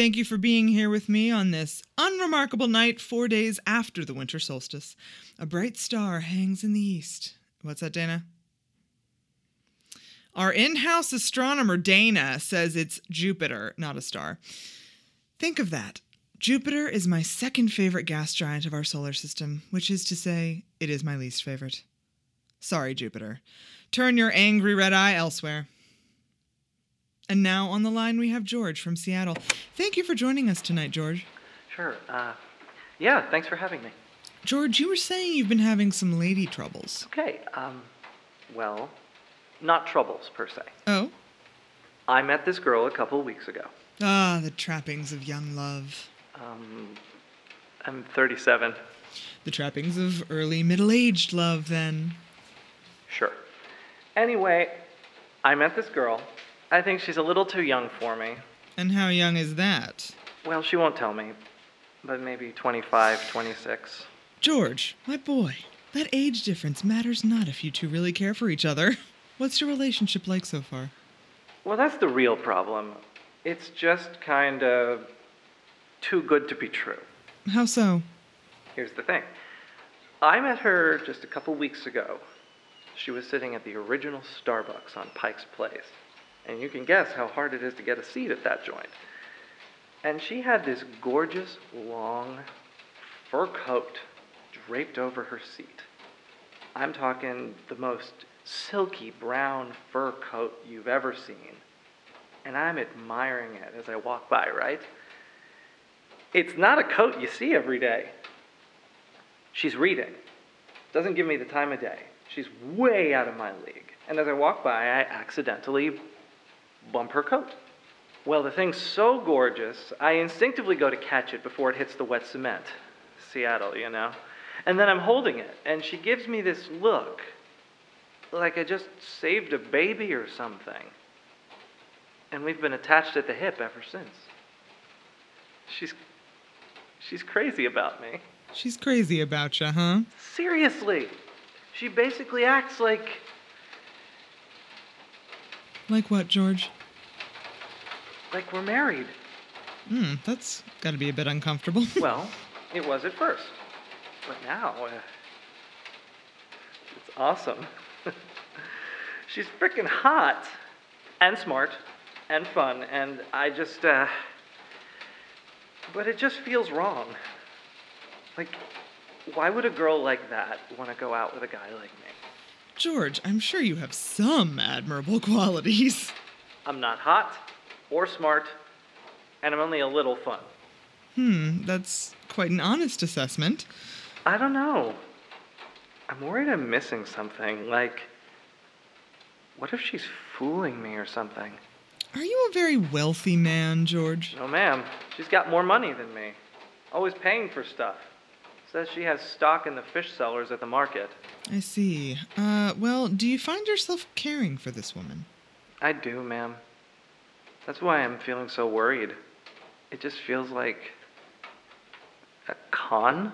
Thank you for being here with me on this unremarkable night, four days after the winter solstice. A bright star hangs in the east. What's that, Dana? Our in house astronomer, Dana, says it's Jupiter, not a star. Think of that. Jupiter is my second favorite gas giant of our solar system, which is to say, it is my least favorite. Sorry, Jupiter. Turn your angry red eye elsewhere. And now on the line we have George from Seattle. Thank you for joining us tonight, George. Sure. Uh, yeah, thanks for having me. George, you were saying you've been having some lady troubles. Okay, um, well, not troubles per se. Oh? I met this girl a couple weeks ago. Ah, the trappings of young love. Um, I'm 37. The trappings of early middle aged love, then. Sure. Anyway, I met this girl. I think she's a little too young for me. And how young is that? Well, she won't tell me, but maybe 25, 26. George, my boy, that age difference matters not if you two really care for each other. What's your relationship like so far? Well, that's the real problem. It's just kind of too good to be true. How so? Here's the thing I met her just a couple weeks ago. She was sitting at the original Starbucks on Pike's Place. And you can guess how hard it is to get a seat at that joint. And she had this gorgeous, long fur coat draped over her seat. I'm talking the most silky brown fur coat you've ever seen. And I'm admiring it as I walk by, right? It's not a coat you see every day. She's reading. Doesn't give me the time of day. She's way out of my league. And as I walk by, I accidentally bump her coat. Well, the thing's so gorgeous, I instinctively go to catch it before it hits the wet cement. Seattle, you know? And then I'm holding it, and she gives me this look like I just saved a baby or something. And we've been attached at the hip ever since. She's she's crazy about me. She's crazy about you, huh? Seriously. She basically acts like Like what, George? Like we're married. Hmm, that's gotta be a bit uncomfortable. Well, it was at first. But now, uh, it's awesome. She's freaking hot and smart and fun, and I just, uh, but it just feels wrong. Like, why would a girl like that want to go out with a guy like me? George, I'm sure you have some admirable qualities. I'm not hot or smart, and I'm only a little fun. Hmm, that's quite an honest assessment. I don't know. I'm worried I'm missing something. Like, what if she's fooling me or something? Are you a very wealthy man, George? No, ma'am. She's got more money than me. Always paying for stuff. Says she has stock in the fish sellers at the market. I see. Uh, well, do you find yourself caring for this woman? I do, ma'am. That's why I'm feeling so worried. It just feels like a con.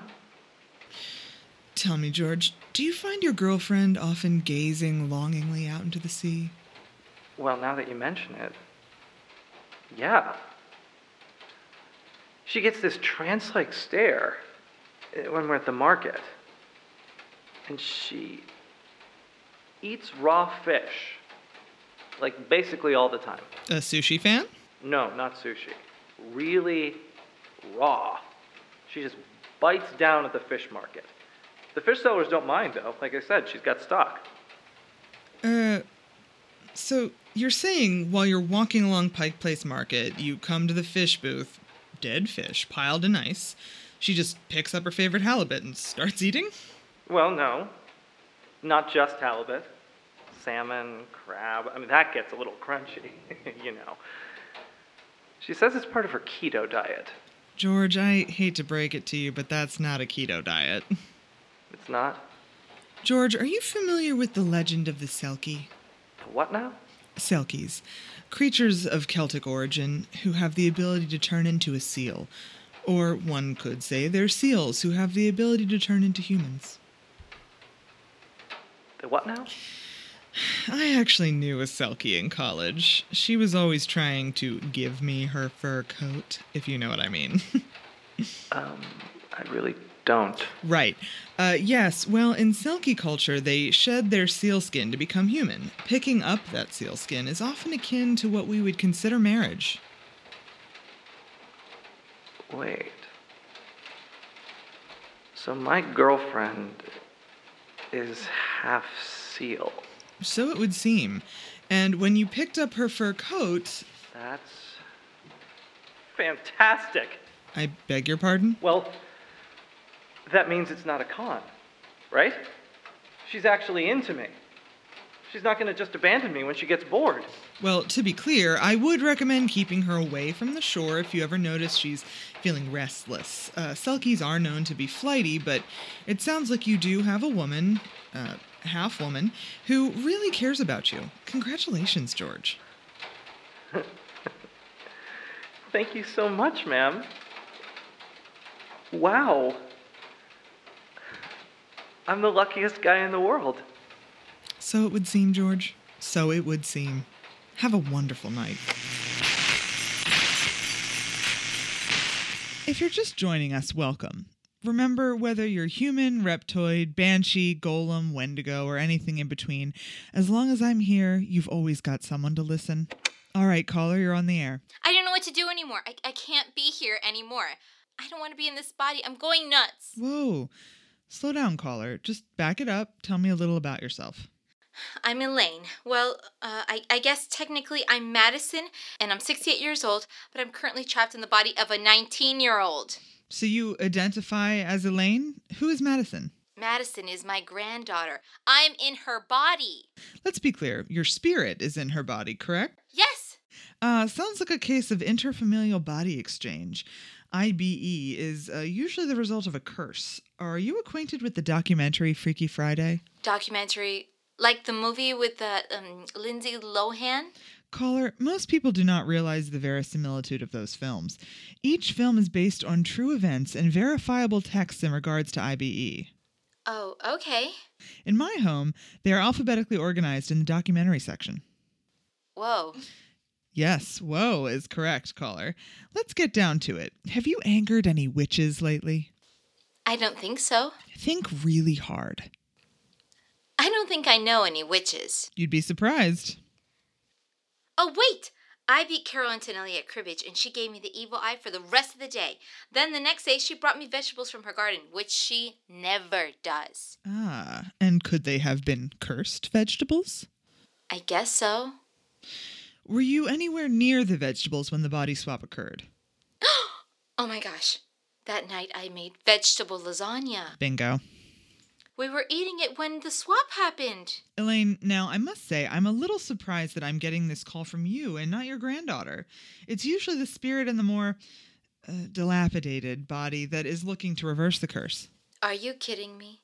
Tell me, George, do you find your girlfriend often gazing longingly out into the sea? Well, now that you mention it, yeah. She gets this trance like stare uh, when we're at the market. And she eats raw fish, like basically all the time. A sushi fan? No, not sushi. Really raw. She just bites down at the fish market. The fish sellers don't mind, though. Like I said, she's got stock. Uh, so you're saying while you're walking along Pike Place Market, you come to the fish booth, dead fish piled in ice. She just picks up her favorite halibut and starts eating? Well, no. Not just halibut. Salmon, crab. I mean, that gets a little crunchy, you know. She says it's part of her keto diet. George, I hate to break it to you, but that's not a keto diet. It's not? George, are you familiar with the legend of the Selkie? What now? Selkies, creatures of Celtic origin who have the ability to turn into a seal. Or one could say they're seals who have the ability to turn into humans. The what now? I actually knew a Selkie in college. She was always trying to give me her fur coat, if you know what I mean. Um, I really don't. right. Uh, yes, well, in Selkie culture, they shed their seal skin to become human. Picking up that seal skin is often akin to what we would consider marriage. Wait. So my girlfriend is half seal. So it would seem. And when you picked up her fur coat, That's fantastic. I beg your pardon? Well, that means it's not a con, right? She's actually into me. She's not going to just abandon me when she gets bored. Well, to be clear, I would recommend keeping her away from the shore if you ever notice she's feeling restless. Uh, Selkies are known to be flighty, but it sounds like you do have a woman, uh, half woman, who really cares about you. Congratulations, George. Thank you so much, ma'am. Wow. I'm the luckiest guy in the world. So it would seem, George. So it would seem. Have a wonderful night. If you're just joining us, welcome. Remember, whether you're human, reptoid, banshee, golem, wendigo, or anything in between, as long as I'm here, you've always got someone to listen. All right, caller, you're on the air. I don't know what to do anymore. I, I can't be here anymore. I don't want to be in this body. I'm going nuts. Whoa. Slow down, caller. Just back it up. Tell me a little about yourself. I'm Elaine. Well, uh, I, I guess technically I'm Madison, and I'm 68 years old, but I'm currently trapped in the body of a 19 year old. So you identify as Elaine? Who is Madison? Madison is my granddaughter. I'm in her body. Let's be clear. Your spirit is in her body, correct? Yes. Uh, sounds like a case of interfamilial body exchange. IBE is uh, usually the result of a curse. Are you acquainted with the documentary Freaky Friday? Documentary, like the movie with the um, Lindsay Lohan. Caller, most people do not realize the verisimilitude of those films. Each film is based on true events and verifiable texts in regards to IBE. Oh, okay. In my home, they are alphabetically organized in the documentary section. Whoa. Yes, whoa is correct, caller. Let's get down to it. Have you angered any witches lately? I don't think so. Think really hard. I don't think I know any witches. You'd be surprised. Oh, wait! I beat Carol Antonelli at cribbage, and she gave me the evil eye for the rest of the day. Then the next day, she brought me vegetables from her garden, which she never does. Ah, and could they have been cursed vegetables? I guess so. Were you anywhere near the vegetables when the body swap occurred? Oh my gosh. That night I made vegetable lasagna. Bingo. We were eating it when the swap happened. Elaine, now I must say, I'm a little surprised that I'm getting this call from you and not your granddaughter. It's usually the spirit in the more uh, dilapidated body that is looking to reverse the curse. Are you kidding me?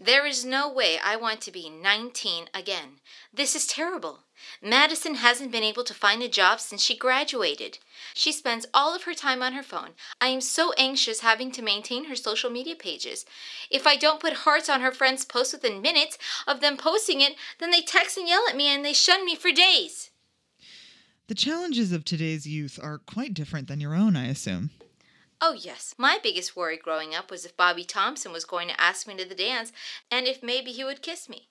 There is no way I want to be 19 again. This is terrible. Madison hasn't been able to find a job since she graduated. She spends all of her time on her phone. I am so anxious having to maintain her social media pages. If I don't put hearts on her friends' posts within minutes of them posting it, then they text and yell at me and they shun me for days. The challenges of today's youth are quite different than your own, I assume. Oh, yes. My biggest worry growing up was if Bobby Thompson was going to ask me to the dance and if maybe he would kiss me.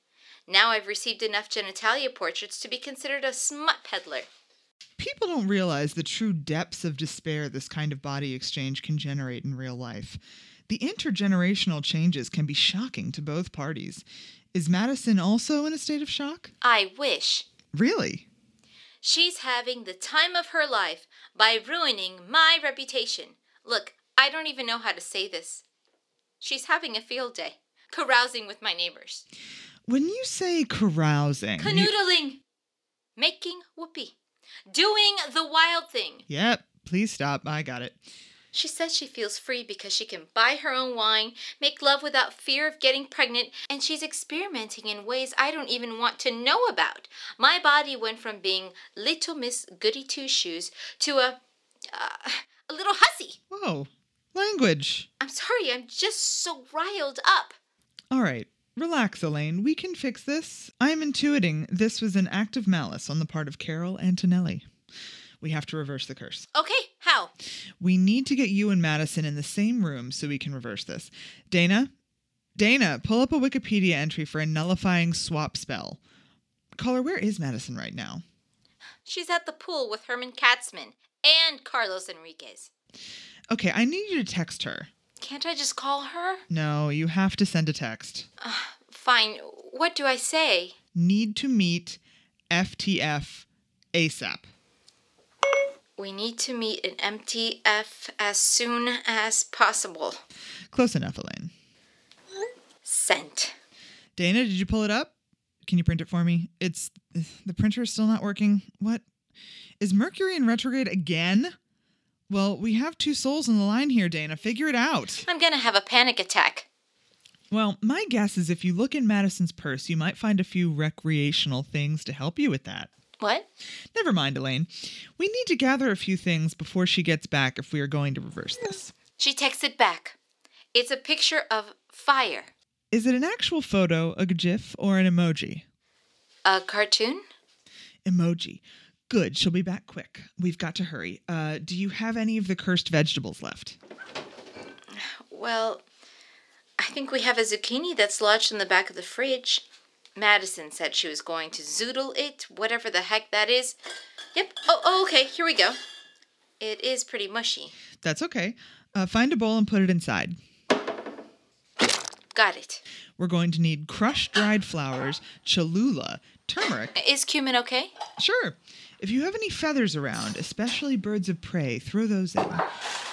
Now I've received enough genitalia portraits to be considered a smut peddler. People don't realize the true depths of despair this kind of body exchange can generate in real life. The intergenerational changes can be shocking to both parties. Is Madison also in a state of shock? I wish. Really? She's having the time of her life by ruining my reputation. Look, I don't even know how to say this. She's having a field day, carousing with my neighbors, When you say carousing. you- canoodling, making whoopee, doing the wild thing. Yep, please stop. I got it. She says she feels free because she can buy her own wine, make love without fear of getting pregnant, and she's experimenting in ways I don't even want to know about. My body went from being little Miss Goody Two Shoes to a uh, a little hussy. Whoa, language. I'm sorry, I'm just so riled up. All right. Relax, Elaine. We can fix this. I'm intuiting this was an act of malice on the part of Carol Antonelli. We have to reverse the curse. Okay, how? We need to get you and Madison in the same room so we can reverse this. Dana? Dana, pull up a Wikipedia entry for a nullifying swap spell. Caller, where is Madison right now? She's at the pool with Herman Katzman and Carlos Enriquez. Okay, I need you to text her. Can't I just call her? No, you have to send a text. Fine. What do I say? Need to meet FTF ASAP. We need to meet an MTF as soon as possible. Close enough, Elaine. Sent. Dana, did you pull it up? Can you print it for me? It's the printer is still not working. What? Is Mercury in retrograde again? Well, we have two souls on the line here, Dana. Figure it out. I'm gonna have a panic attack. Well, my guess is if you look in Madison's purse, you might find a few recreational things to help you with that. What? Never mind, Elaine. We need to gather a few things before she gets back if we are going to reverse this. She texted back. It's a picture of fire. Is it an actual photo, a GIF, or an emoji? A cartoon? Emoji. Good, she'll be back quick. We've got to hurry. Uh, do you have any of the cursed vegetables left? Well, I think we have a zucchini that's lodged in the back of the fridge. Madison said she was going to zoodle it, whatever the heck that is. Yep. Oh, oh okay, here we go. It is pretty mushy. That's okay. Uh, find a bowl and put it inside. Got it. We're going to need crushed dried flowers, cholula, turmeric. Is cumin okay? Sure. If you have any feathers around, especially birds of prey, throw those in.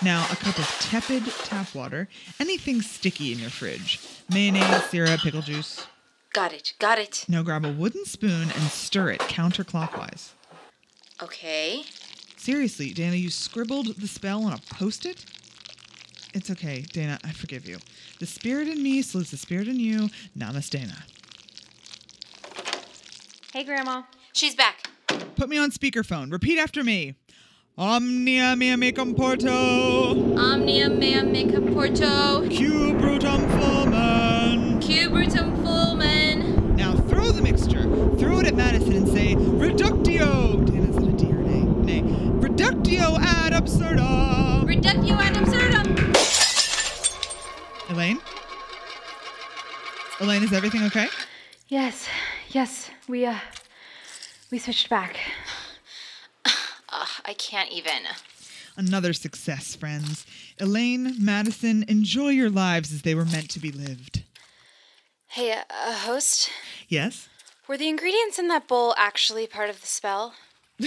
Now, a cup of tepid tap water, anything sticky in your fridge. Mayonnaise, syrup, pickle juice. Got it. Got it. Now grab a wooden spoon and stir it counterclockwise. Okay. Seriously, Dana, you scribbled the spell on a post it? It's okay, Dana, I forgive you. The spirit in me salutes the spirit in you. Namaste, Dana. Hey, Grandma. She's back. Put me on speakerphone. Repeat after me. Omnia mea me comporto, Omnia mea me porto, Q brutum fulmen. Q brutum fulmen. Now throw the mixture. Throw it at Madison and say, Reductio. Dana, is that a D or an A? Nay. Reductio ad absurdum. Reductio ad absurdum. Elaine? Elaine, is everything okay? Yes, yes, we, uh, we switched back. Ugh, I can't even. Another success, friends. Elaine, Madison, enjoy your lives as they were meant to be lived. Hey, uh, uh, host, Yes? were the ingredients in that bowl actually part of the spell?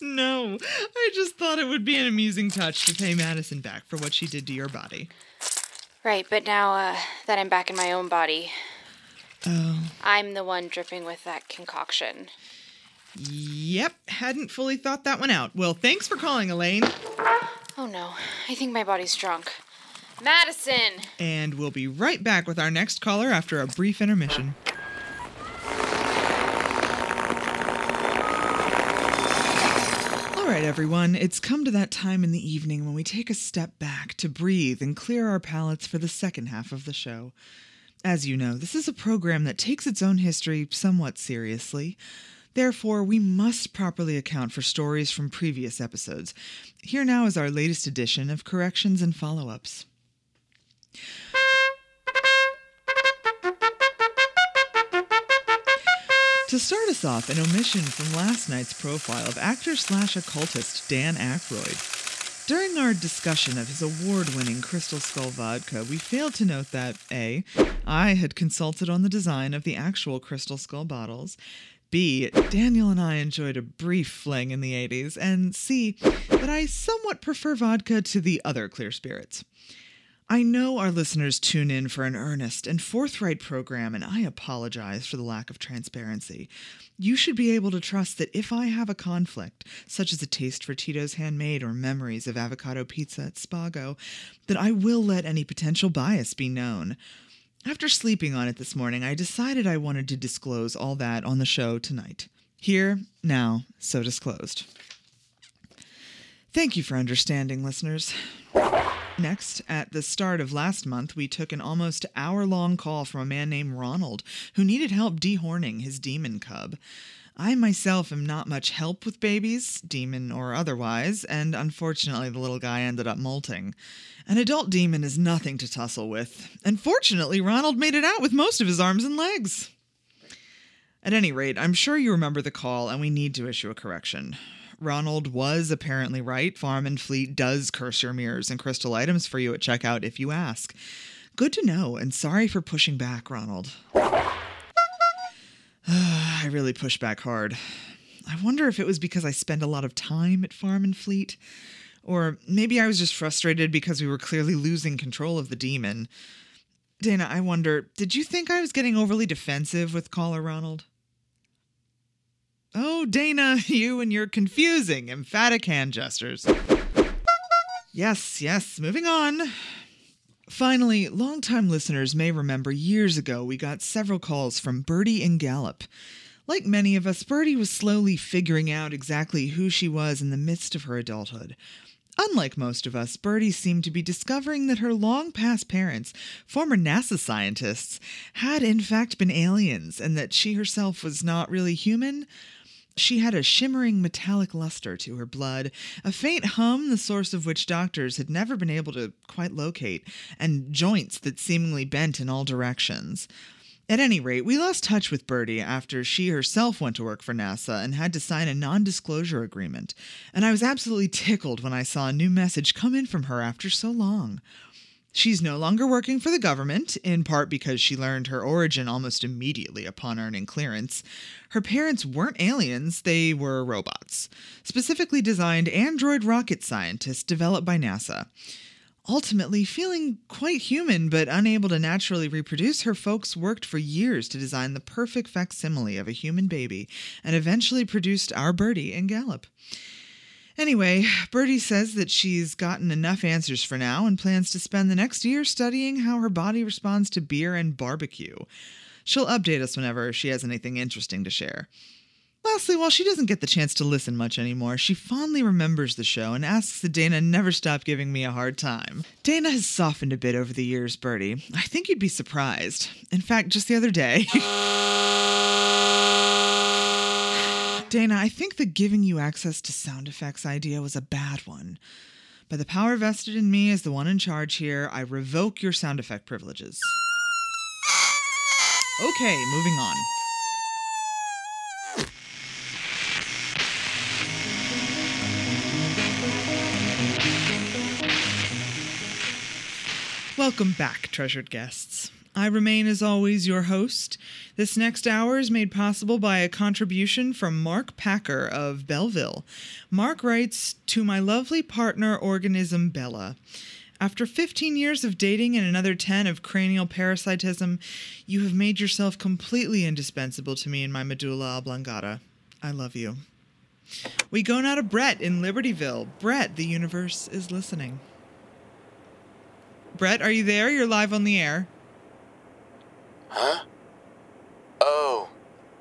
No, I just thought it would be an amusing touch to pay Madison back for what she did to your body. Right, but now, uh, that I'm back in my own body, Oh. I'm the one dripping with that concoction. Yep, hadn't fully thought that one out. Well, thanks for calling, Elaine. Oh no, I think my body's drunk. Madison! And we'll be right back with our next caller after a brief intermission. All right, everyone, it's come to that time in the evening when we take a step back to breathe and clear our palates for the second half of the show. As you know, this is a program that takes its own history somewhat seriously. Therefore, we must properly account for stories from previous episodes. Here now is our latest edition of corrections and follow ups. To start us off, an omission from last night's profile of actor slash occultist Dan Aykroyd. During our discussion of his award winning Crystal Skull vodka, we failed to note that A. I had consulted on the design of the actual Crystal Skull bottles, B. Daniel and I enjoyed a brief fling in the 80s, and C. That I somewhat prefer vodka to the other clear spirits. I know our listeners tune in for an earnest and forthright program, and I apologize for the lack of transparency. You should be able to trust that if I have a conflict, such as a taste for Tito's handmade or memories of avocado pizza at Spago, that I will let any potential bias be known. After sleeping on it this morning, I decided I wanted to disclose all that on the show tonight. Here, now, so disclosed. Thank you for understanding, listeners. Next, at the start of last month, we took an almost hour long call from a man named Ronald who needed help dehorning his demon cub. I myself am not much help with babies, demon or otherwise, and unfortunately the little guy ended up molting. An adult demon is nothing to tussle with, and fortunately Ronald made it out with most of his arms and legs. At any rate, I'm sure you remember the call, and we need to issue a correction. Ronald was apparently right. Farm and Fleet does curse your mirrors and crystal items for you at checkout if you ask. Good to know, and sorry for pushing back, Ronald. I really pushed back hard. I wonder if it was because I spend a lot of time at Farm and Fleet, or maybe I was just frustrated because we were clearly losing control of the demon. Dana, I wonder, did you think I was getting overly defensive with caller Ronald? Oh, Dana, you and your confusing, emphatic hand gestures. Yes, yes, moving on. Finally, longtime listeners may remember years ago we got several calls from Birdie and Gallup. Like many of us, Birdie was slowly figuring out exactly who she was in the midst of her adulthood. Unlike most of us, Birdie seemed to be discovering that her long past parents, former NASA scientists, had in fact been aliens and that she herself was not really human. She had a shimmering metallic luster to her blood, a faint hum, the source of which doctors had never been able to quite locate, and joints that seemingly bent in all directions. At any rate, we lost touch with Birdie after she herself went to work for NASA and had to sign a non disclosure agreement, and I was absolutely tickled when I saw a new message come in from her after so long. She's no longer working for the government, in part because she learned her origin almost immediately upon earning clearance. Her parents weren't aliens, they were robots, specifically designed android rocket scientists developed by NASA. Ultimately, feeling quite human but unable to naturally reproduce, her folks worked for years to design the perfect facsimile of a human baby and eventually produced our Birdie in Gallup. Anyway, Birdie says that she's gotten enough answers for now and plans to spend the next year studying how her body responds to beer and barbecue. She'll update us whenever she has anything interesting to share. Lastly, while she doesn't get the chance to listen much anymore, she fondly remembers the show and asks that Dana never stop giving me a hard time. Dana has softened a bit over the years, Birdie. I think you'd be surprised. In fact, just the other day. Dana, I think the giving you access to sound effects idea was a bad one. By the power vested in me as the one in charge here, I revoke your sound effect privileges. Okay, moving on. Welcome back, treasured guests. I remain, as always, your host. This next hour is made possible by a contribution from Mark Packer of Belleville. Mark writes To my lovely partner, organism Bella. After 15 years of dating and another 10 of cranial parasitism, you have made yourself completely indispensable to me in my medulla oblongata. I love you. We go now to Brett in Libertyville. Brett, the universe is listening. Brett, are you there? You're live on the air. Huh? Oh,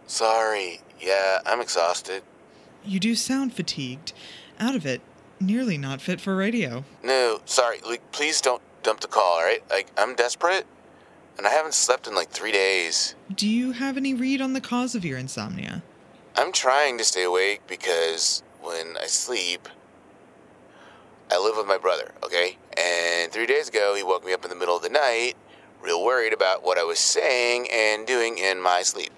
sorry. Yeah, I'm exhausted. You do sound fatigued. Out of it. Nearly not fit for radio. No, sorry. Like, please don't dump the call, alright? Like, I'm desperate, and I haven't slept in like three days. Do you have any read on the cause of your insomnia? I'm trying to stay awake because when I sleep, I live with my brother, okay? And three days ago, he woke me up in the middle of the night, real worried about what I was saying and doing in my sleep.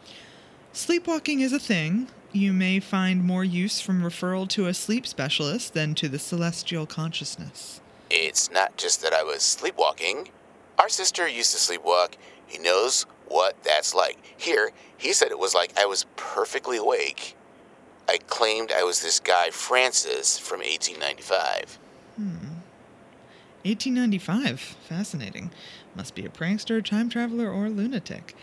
Sleepwalking is a thing. You may find more use from referral to a sleep specialist than to the celestial consciousness. It's not just that I was sleepwalking. Our sister used to sleepwalk. He knows what that's like. Here, he said it was like I was perfectly awake. I claimed I was this guy Francis from 1895. Hmm. 1895. Fascinating. Must be a prankster, time traveler, or lunatic.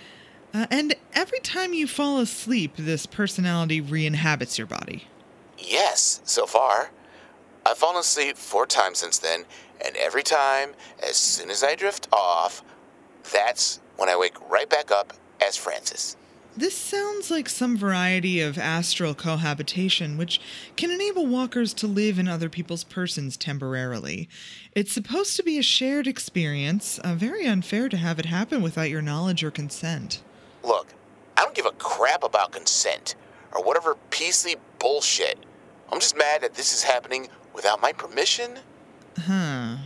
Uh, and every time you fall asleep, this personality re inhabits your body. Yes, so far. I've fallen asleep four times since then, and every time, as soon as I drift off, that's when I wake right back up as Francis. This sounds like some variety of astral cohabitation, which can enable walkers to live in other people's persons temporarily. It's supposed to be a shared experience, uh, very unfair to have it happen without your knowledge or consent. Look, I don't give a crap about consent or whatever PC bullshit. I'm just mad that this is happening without my permission. Huh.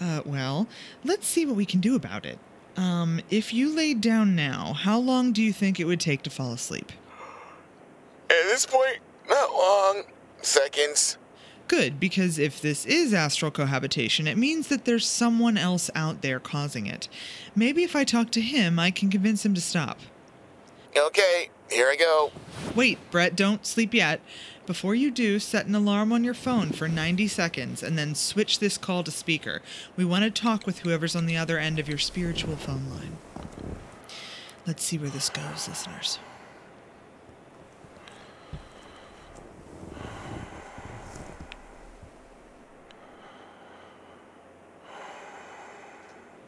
Uh, well, let's see what we can do about it. Um, if you laid down now, how long do you think it would take to fall asleep? At this point, not long. Seconds. Good, because if this is astral cohabitation, it means that there's someone else out there causing it. Maybe if I talk to him, I can convince him to stop. Okay, here I go. Wait, Brett, don't sleep yet. Before you do, set an alarm on your phone for 90 seconds and then switch this call to speaker. We want to talk with whoever's on the other end of your spiritual phone line. Let's see where this goes, listeners.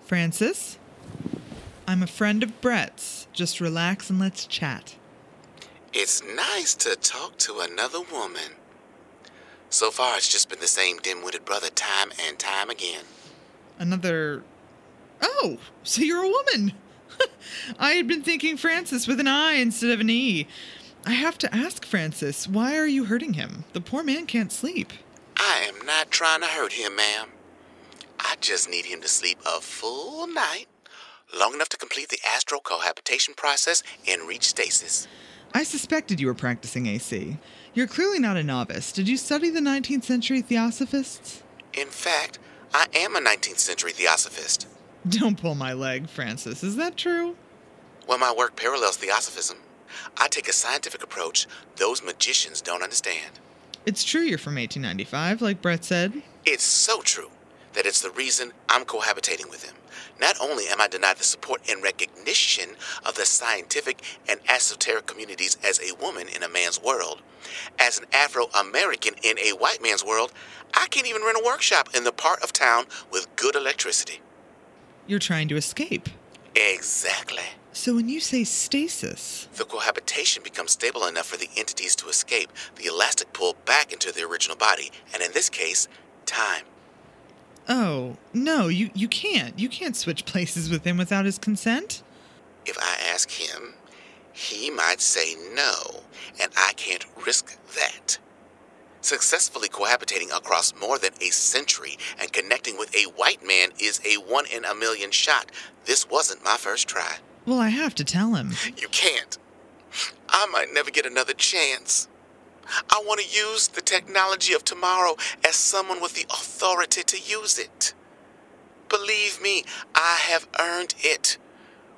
Francis? I'm a friend of Brett's. Just relax and let's chat. It's nice to talk to another woman. So far, it's just been the same dim witted brother time and time again. Another. Oh, so you're a woman. I had been thinking Francis with an I instead of an E. I have to ask Francis, why are you hurting him? The poor man can't sleep. I am not trying to hurt him, ma'am. I just need him to sleep a full night, long enough to complete the astral cohabitation process and reach stasis. I suspected you were practicing AC. You're clearly not a novice. Did you study the 19th century theosophists? In fact, I am a 19th century theosophist. Don't pull my leg, Francis. Is that true? Well, my work parallels theosophism. I take a scientific approach those magicians don't understand. It's true you're from 1895, like Brett said. It's so true that it's the reason I'm cohabitating with him. Not only am I denied the support and recognition of the scientific and esoteric communities as a woman in a man's world, as an Afro American in a white man's world, I can't even rent a workshop in the part of town with good electricity. You're trying to escape. Exactly. So when you say stasis, The cohabitation becomes stable enough for the entities to escape the elastic pull back into the original body, and in this case, time. Oh, no, you, you can't. You can't switch places with him without his consent. If I ask him, he might say no, and I can't risk that. Successfully cohabitating across more than a century and connecting with a white man is a one in a million shot. This wasn't my first try. Well, I have to tell him. You can't. I might never get another chance. I want to use the technology of tomorrow as someone with the authority to use it. Believe me, I have earned it.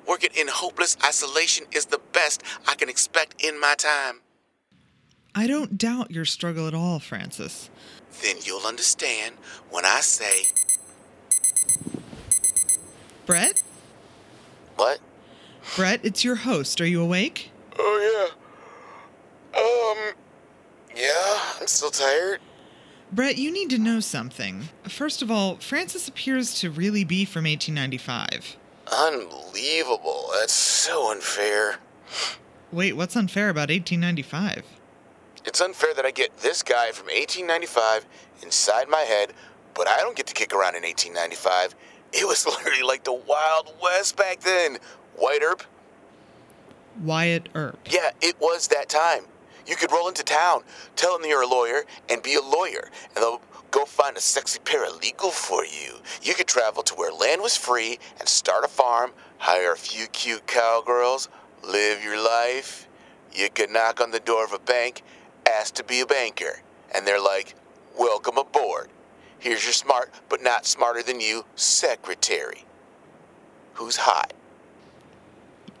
Working in hopeless isolation is the best I can expect in my time. I don't doubt your struggle at all, Francis. Then you'll understand when I say, Brett? What? Brett, it's your host. Are you awake? Oh, yeah. Um, yeah, I'm still tired. Brett, you need to know something. First of all, Francis appears to really be from 1895. Unbelievable. That's so unfair. Wait, what's unfair about 1895? It's unfair that I get this guy from 1895 inside my head, but I don't get to kick around in 1895. It was literally like the Wild West back then. White Earp? Wyatt Earp. Yeah, it was that time. You could roll into town, tell them you're a lawyer, and be a lawyer, and they'll go find a sexy paralegal for you. You could travel to where land was free and start a farm, hire a few cute cowgirls, live your life. You could knock on the door of a bank, ask to be a banker, and they're like, Welcome aboard. Here's your smart, but not smarter than you, secretary. Who's hot?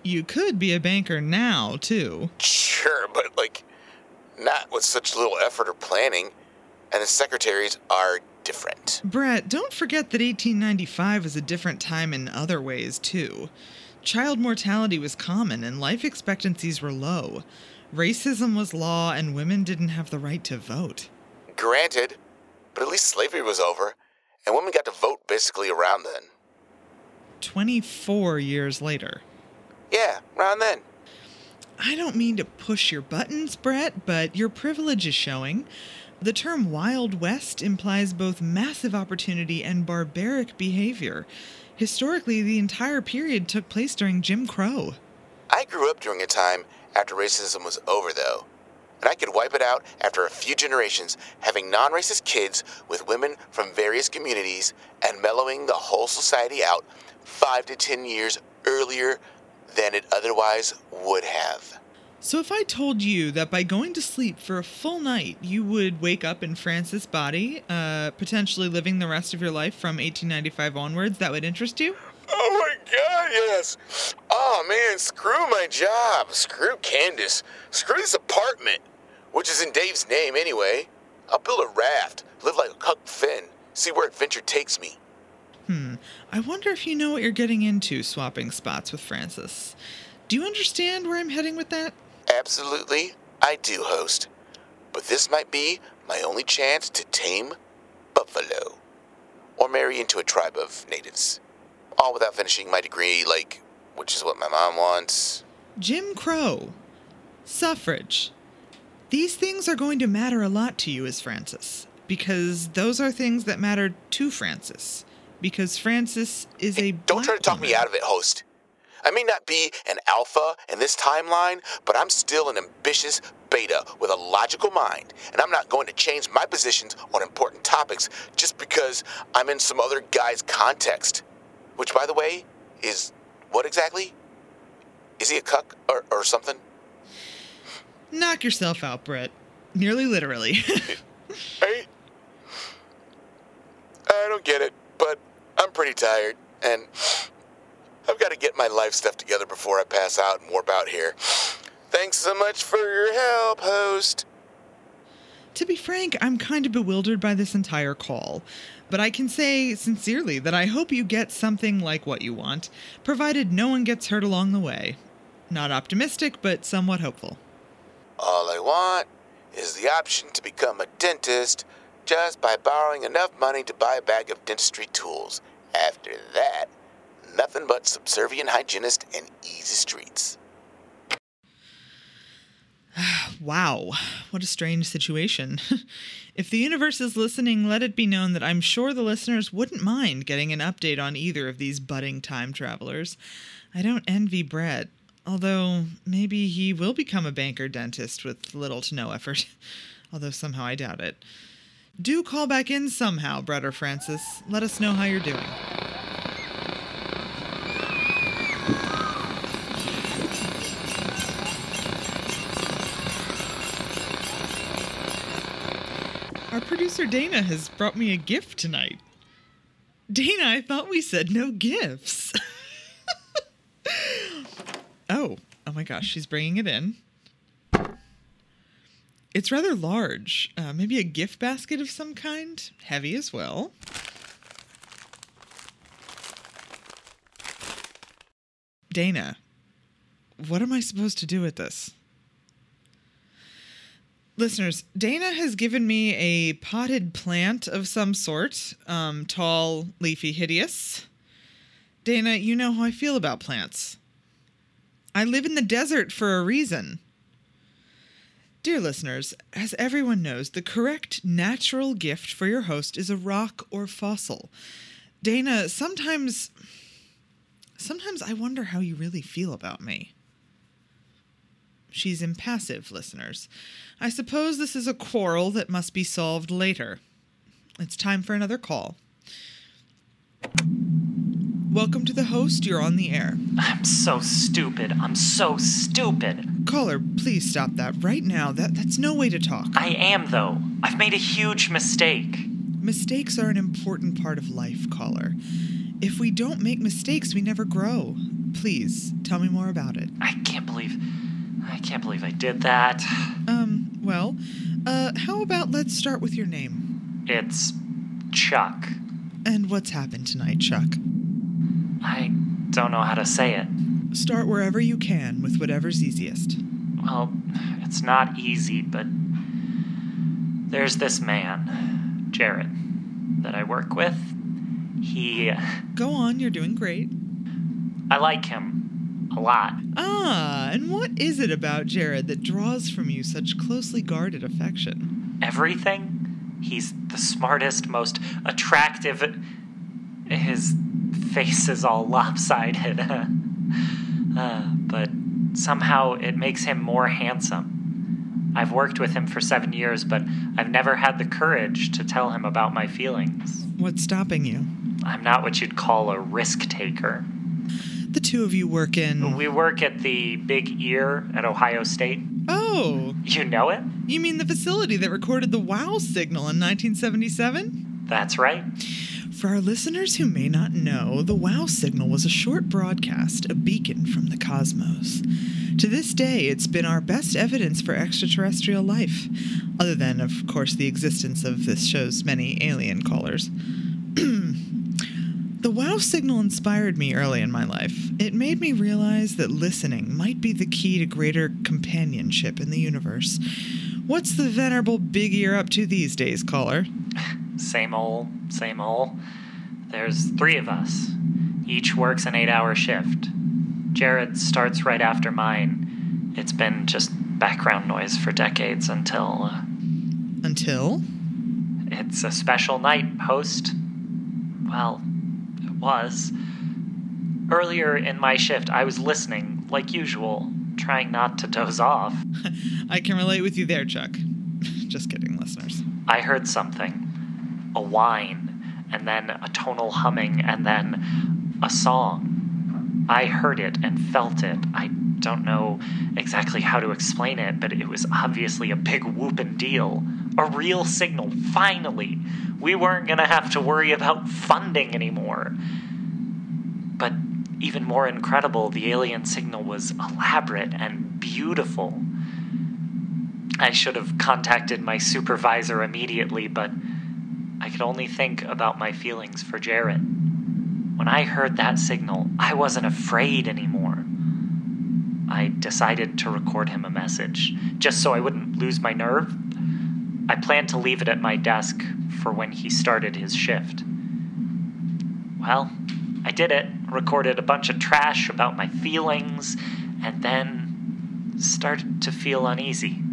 You could be a banker now, too. Sure, but like, not with such little effort or planning. And the secretaries are different. Brett, don't forget that 1895 was a different time in other ways, too. Child mortality was common and life expectancies were low. Racism was law and women didn't have the right to vote. Granted, but at least slavery was over, and women got to vote basically around then. 24 years later. Yeah, around then. I don't mean to push your buttons, Brett, but your privilege is showing. The term Wild West implies both massive opportunity and barbaric behavior. Historically, the entire period took place during Jim Crow. I grew up during a time after racism was over, though. And I could wipe it out after a few generations, having non racist kids with women from various communities and mellowing the whole society out five to ten years earlier than it otherwise would have. So, if I told you that by going to sleep for a full night, you would wake up in Francis' body, uh, potentially living the rest of your life from 1895 onwards, that would interest you? Oh my god, yes! Oh man, screw my job, screw Candace, screw this apartment, which is in Dave's name anyway. I'll build a raft, live like a Huck Finn, see where adventure takes me. Hmm. I wonder if you know what you're getting into swapping spots with Francis. Do you understand where I'm heading with that? Absolutely, I do, host. But this might be my only chance to tame Buffalo. Or marry into a tribe of natives. All without finishing my degree, like, which is what my mom wants. Jim Crow, suffrage. These things are going to matter a lot to you as Francis, because those are things that matter to Francis. Because Francis is a. Don't try to talk me out of it, host. I may not be an alpha in this timeline, but I'm still an ambitious beta with a logical mind, and I'm not going to change my positions on important topics just because I'm in some other guy's context. Which, by the way, is what exactly? Is he a cuck or, or something? Knock yourself out, Brett. Nearly literally. I, I don't get it, but I'm pretty tired, and I've got to get my life stuff together before I pass out and warp out here. Thanks so much for your help, host. to be frank, I'm kind of bewildered by this entire call. But I can say sincerely that I hope you get something like what you want, provided no one gets hurt along the way. Not optimistic, but somewhat hopeful. All I want is the option to become a dentist just by borrowing enough money to buy a bag of dentistry tools. After that, nothing but subservient hygienist and easy streets. Wow, what a strange situation. if the universe is listening, let it be known that I'm sure the listeners wouldn't mind getting an update on either of these budding time travelers. I don't envy Brett, although maybe he will become a banker dentist with little to no effort, although somehow I doubt it. Do call back in somehow, Brother Francis. Let us know how you're doing. Our producer Dana has brought me a gift tonight. Dana, I thought we said no gifts. oh, oh my gosh, she's bringing it in. It's rather large. Uh, maybe a gift basket of some kind. Heavy as well. Dana, what am I supposed to do with this? Listeners, Dana has given me a potted plant of some sort, um, tall, leafy, hideous. Dana, you know how I feel about plants. I live in the desert for a reason. Dear listeners, as everyone knows, the correct natural gift for your host is a rock or fossil. Dana, sometimes. Sometimes I wonder how you really feel about me. She's impassive, listeners. I suppose this is a quarrel that must be solved later. It's time for another call. Welcome to the host. You're on the air. I'm so stupid. I'm so stupid. Caller, please stop that right now. That that's no way to talk. I am, though. I've made a huge mistake. Mistakes are an important part of life, caller. If we don't make mistakes, we never grow. Please, tell me more about it. I can't believe. I can't believe I did that. Um, well, uh, how about let's start with your name? It's Chuck. And what's happened tonight, Chuck? I don't know how to say it. Start wherever you can with whatever's easiest. Well, it's not easy, but there's this man, Jared, that I work with. He. Go on, you're doing great. I like him. A lot. Ah, and what is it about Jared that draws from you such closely guarded affection? Everything? He's the smartest, most attractive. His face is all lopsided. uh, but somehow it makes him more handsome. I've worked with him for seven years, but I've never had the courage to tell him about my feelings. What's stopping you? I'm not what you'd call a risk taker. The two of you work in. We work at the Big Ear at Ohio State. Oh, You know it? you mean the facility that recorded the WOW signal in 1977? That's right. For our listeners who may not know, the WOW signal was a short broadcast, a beacon from the cosmos. To this day, it's been our best evidence for extraterrestrial life, other than, of course, the existence of this show's many alien callers. the WOW signal inspired me early in my life. It made me realize that listening might be the key to greater companionship in the universe. What's the venerable Big Ear up to these days, caller? Same old, same old. There's three of us. Each works an eight hour shift. Jared starts right after mine. It's been just background noise for decades until uh, Until? it's a special night, post. Well, it was. Earlier in my shift, I was listening, like usual, trying not to doze off. I can relate with you there, Chuck. Just kidding, listeners. I heard something a whine, and then a tonal humming, and then a song. I heard it and felt it. I don't know exactly how to explain it, but it was obviously a big whoopin' deal. A real signal, finally. We weren't gonna have to worry about funding anymore. But even more incredible, the alien signal was elaborate and beautiful. I should have contacted my supervisor immediately, but I could only think about my feelings for Jared. When I heard that signal, I wasn't afraid anymore. I decided to record him a message, just so I wouldn't lose my nerve. I planned to leave it at my desk for when he started his shift. Well, I did it, recorded a bunch of trash about my feelings, and then started to feel uneasy.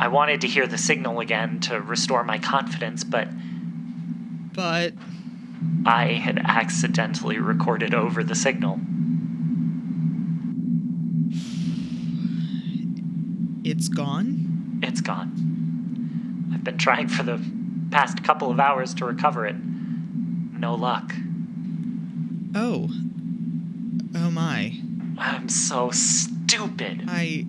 I wanted to hear the signal again to restore my confidence, but But I had accidentally recorded over the signal. it's gone? It's gone. I've been trying for the past couple of hours to recover it. No luck. Oh. Oh my. I'm so stupid. I.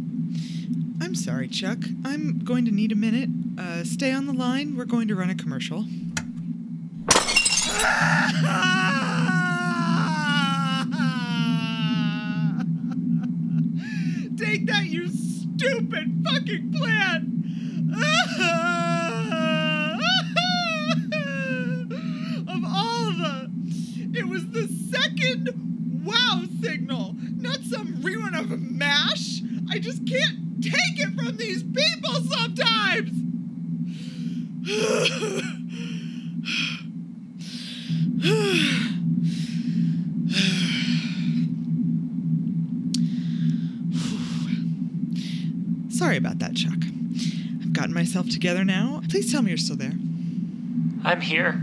I'm sorry, Chuck. I'm going to need a minute. Uh, stay on the line. We're going to run a commercial. Take that, you stupid fucking plan! of all of the. It was the second wow signal, not some rerun of MASH. I just can't take it from these people sometimes! Sorry about that, Chuck. I've gotten myself together now. Please tell me you're still there. I'm here.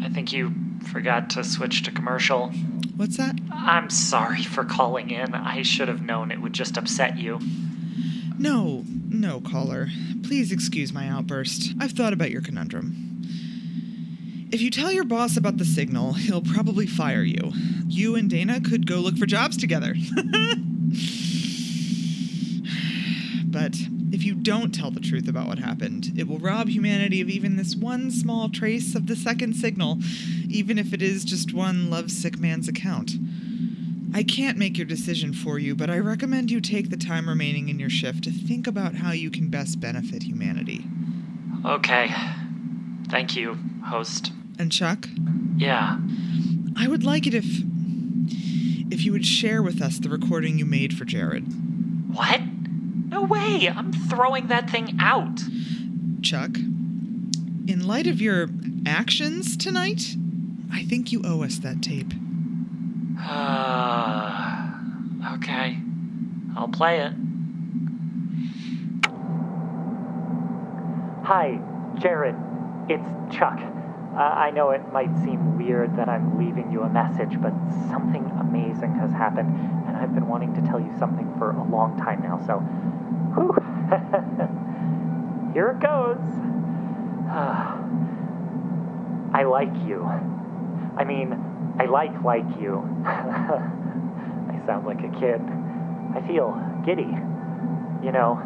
I think you forgot to switch to commercial. What's that? I'm sorry for calling in. I should have known it would just upset you. No, no, caller. Please excuse my outburst. I've thought about your conundrum. If you tell your boss about the signal, he'll probably fire you. You and Dana could go look for jobs together. but don't tell the truth about what happened, it will rob humanity of even this one small trace of the second signal, even if it is just one lovesick man's account. I can't make your decision for you, but I recommend you take the time remaining in your shift to think about how you can best benefit humanity. Okay. Thank you, host. And Chuck, Yeah. I would like it if if you would share with us the recording you made for Jared. What? No way! I'm throwing that thing out. Chuck, in light of your actions tonight, I think you owe us that tape. Okay, I'll play it. Hi, Jared. It's Chuck. Uh, I know it might seem weird that I'm leaving you a message, but something amazing has happened, and I've been wanting to tell you something for a long time now, so. Here it goes. I like you. I mean, I like like you. I sound like a kid. I feel giddy. You know,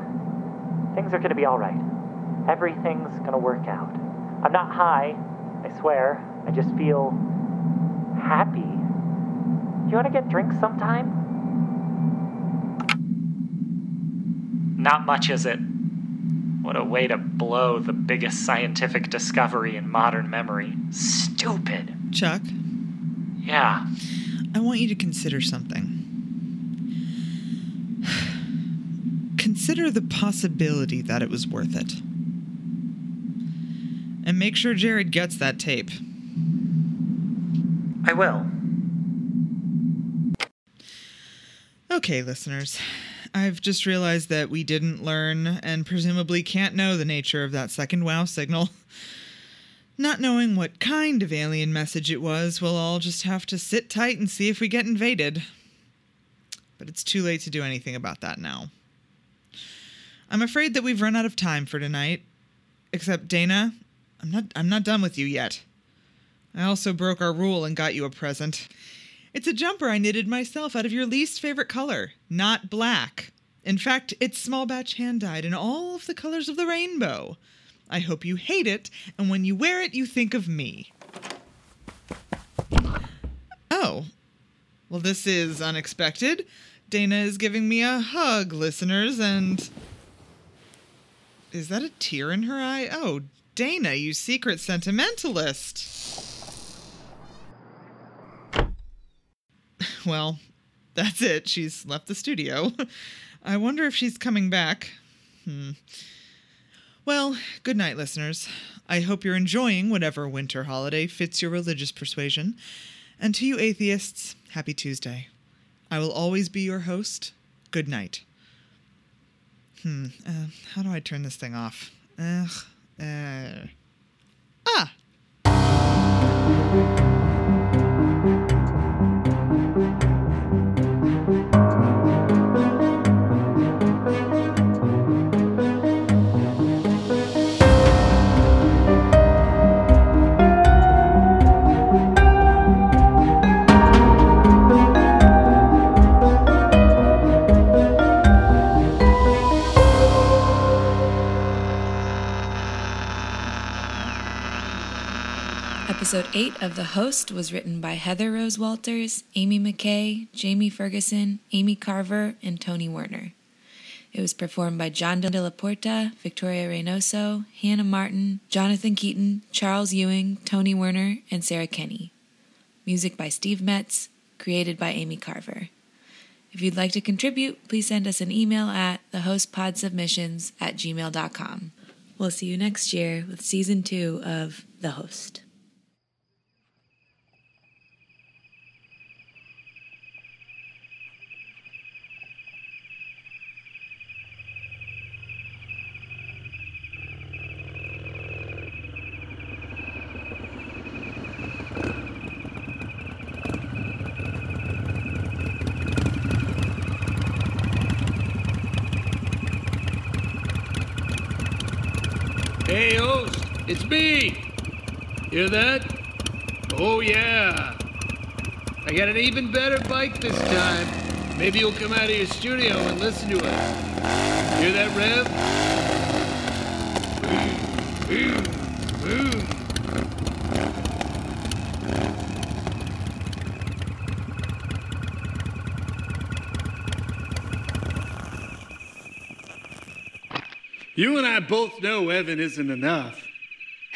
things are gonna be alright. Everything's gonna work out. I'm not high, I swear. I just feel happy. You wanna get drinks sometime? Not much, is it? What a way to blow the biggest scientific discovery in modern memory. Stupid. Chuck, Yeah. I want you to consider something. Consider the possibility that it was worth it. And make sure Jared gets that tape. I will. Okay, listeners. I've just realized that we didn't learn and presumably can't know the nature of that second wow signal. Not knowing what kind of alien message it was, we'll all just have to sit tight and see if we get invaded. But it's too late to do anything about that now. I'm afraid that we've run out of time for tonight. Except Dana, I'm not I'm not done with you yet. I also broke our rule and got you a present. It's a jumper I knitted myself out of your least favorite color, not black. In fact, it's small batch hand dyed in all of the colors of the rainbow. I hope you hate it, and when you wear it, you think of me. Oh. Well, this is unexpected. Dana is giving me a hug, listeners, and. Is that a tear in her eye? Oh, Dana, you secret sentimentalist. Well, that's it. She's left the studio. I wonder if she's coming back. Hmm. Well, good night, listeners. I hope you're enjoying whatever winter holiday fits your religious persuasion. And to you atheists, happy Tuesday. I will always be your host. Good night. Hmm. Uh, how do I turn this thing off? Ugh. Uh. Ah! Episode 8 of The Host was written by Heather Rose Walters, Aimee McKay, Jamie Ferguson, Amy Carver, and Tony Werner. It was performed by John Dellaporta, Victoria Reynoso, Hannah Martin, Jonathan Keaton, Charles Ewing, Tony Werner, and Sarah Kenney. Music by Steve Metz, created by Amy Carver. If you'd like to contribute, please send us an email at thehostpodsubmissions at gmail.com. We'll see you next year with season two of The Host. Hey, host, it's me. Hear that? Oh, yeah. I got an even better bike this time. Maybe you'll come out of your studio and listen to us. Hear that rev? Boom, boom, boom. You and I both know Evan isn't enough.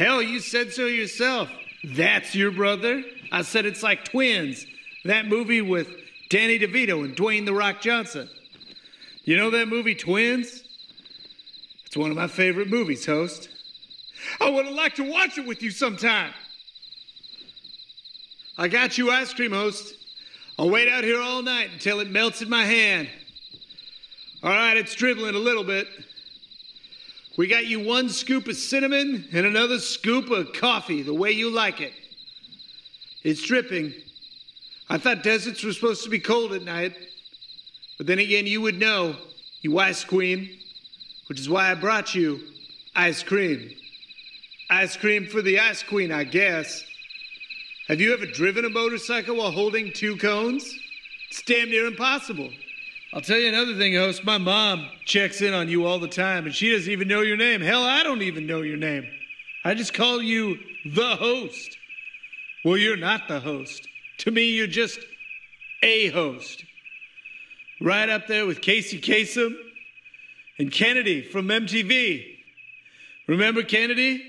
Hell, you said so yourself. That's your brother? I said it's like twins. That movie with Danny DeVito and Dwayne The Rock Johnson. You know that movie, Twins? It's one of my favorite movies, host. I would have liked to watch it with you sometime. I got you ice cream, host. I'll wait out here all night until it melts in my hand. All right, it's dribbling a little bit. We got you one scoop of cinnamon and another scoop of coffee, the way you like it. It's dripping. I thought deserts were supposed to be cold at night. But then again, you would know, you ice queen, which is why I brought you ice cream. Ice cream for the ice queen, I guess. Have you ever driven a motorcycle while holding two cones? It's damn near impossible. I'll tell you another thing, host. My mom checks in on you all the time, and she doesn't even know your name. Hell, I don't even know your name. I just call you the host. Well, you're not the host. To me, you're just a host. Right up there with Casey Kasem and Kennedy from MTV. Remember Kennedy?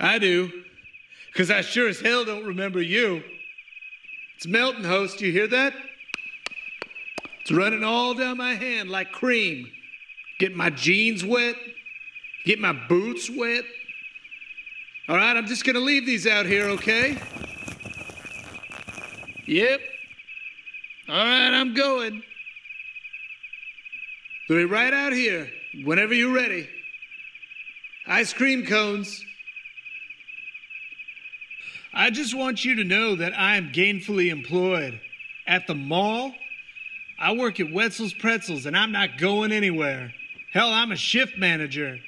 I do, because I sure as hell don't remember you. It's Melton, host. You hear that? It's running all down my hand like cream. Get my jeans wet, get my boots wet. All right, I'm just gonna leave these out here, okay? Yep. All right, I'm going. They'll be right out here whenever you're ready. Ice cream cones. I just want you to know that I am gainfully employed at the mall. I work at Wetzel's Pretzels and I'm not going anywhere. Hell, I'm a shift manager.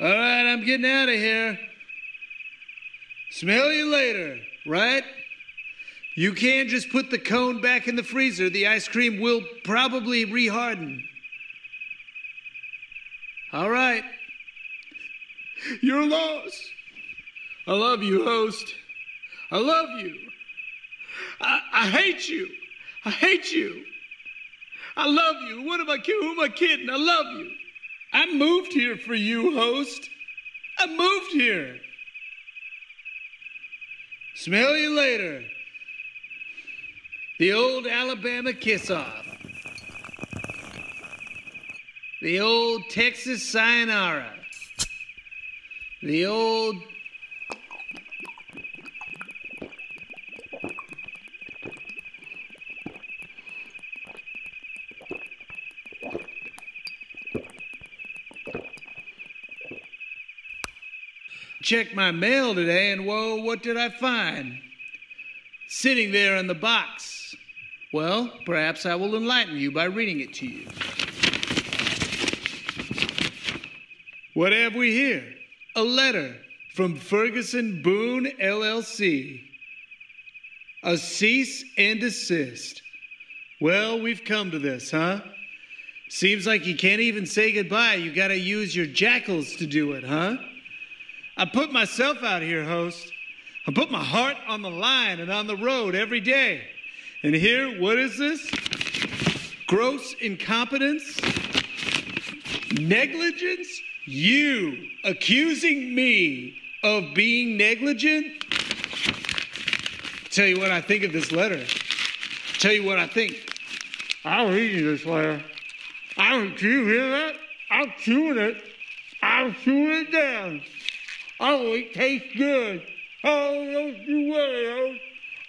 All right, I'm getting out of here. Smell you later, right? You can't just put the cone back in the freezer. The ice cream will probably reharden. All right. You're lost. I love you, host. I love you. I, I hate you. I hate you. I love you. What am I kidding? Who am I kidding? I love you. I moved here for you, host. I moved here. Smell you later. The old Alabama kiss off. The old Texas sayonara. The old checked my mail today, and whoa, what did I find? Sitting there in the box. Well, perhaps I will enlighten you by reading it to you. What have we here? A letter from Ferguson Boone LLC. A cease and desist. Well, we've come to this, huh? Seems like you can't even say goodbye. You gotta use your jackals to do it, huh? I put myself out here, host. I put my heart on the line and on the road every day. And here, what is this? Gross incompetence? Negligence? You accusing me of being negligent? Tell you what I think of this letter. Tell you what I think. I'm reading this letter. I don't you hear that? I'm chewing it. I'm chewing it down. Oh, it tastes good. Oh, don't you worry, oh.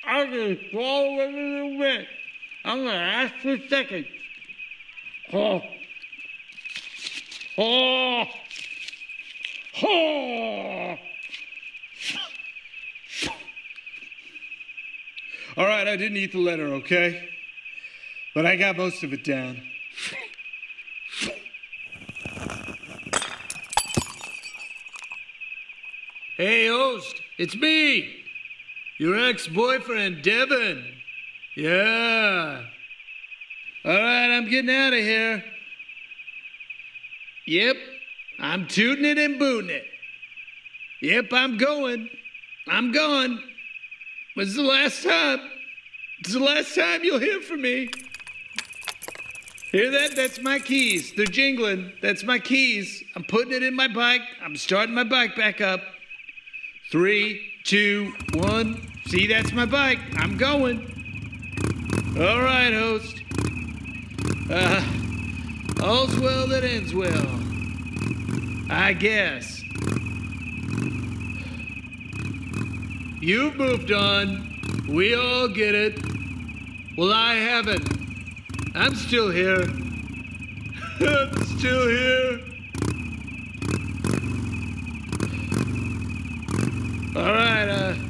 I'm gonna swallow everything wet. I'm gonna ask for seconds. Oh. Oh. Oh. All right, I didn't eat the letter, okay? But I got most of it down. Hey, host, it's me, your ex boyfriend, Devin. Yeah. All right, I'm getting out of here. Yep, I'm tooting it and booting it. Yep, I'm going. I'm going. It's the last time. It's the last time you'll hear from me. Hear that? That's my keys. They're jingling. That's my keys. I'm putting it in my bike. I'm starting my bike back up. Three, two, one. See, that's my bike. I'm going. All right, host. Uh, all's well that ends well. I guess. You've moved on. We all get it. Well, I haven't. I'm still here. I'm still here. All right, uh.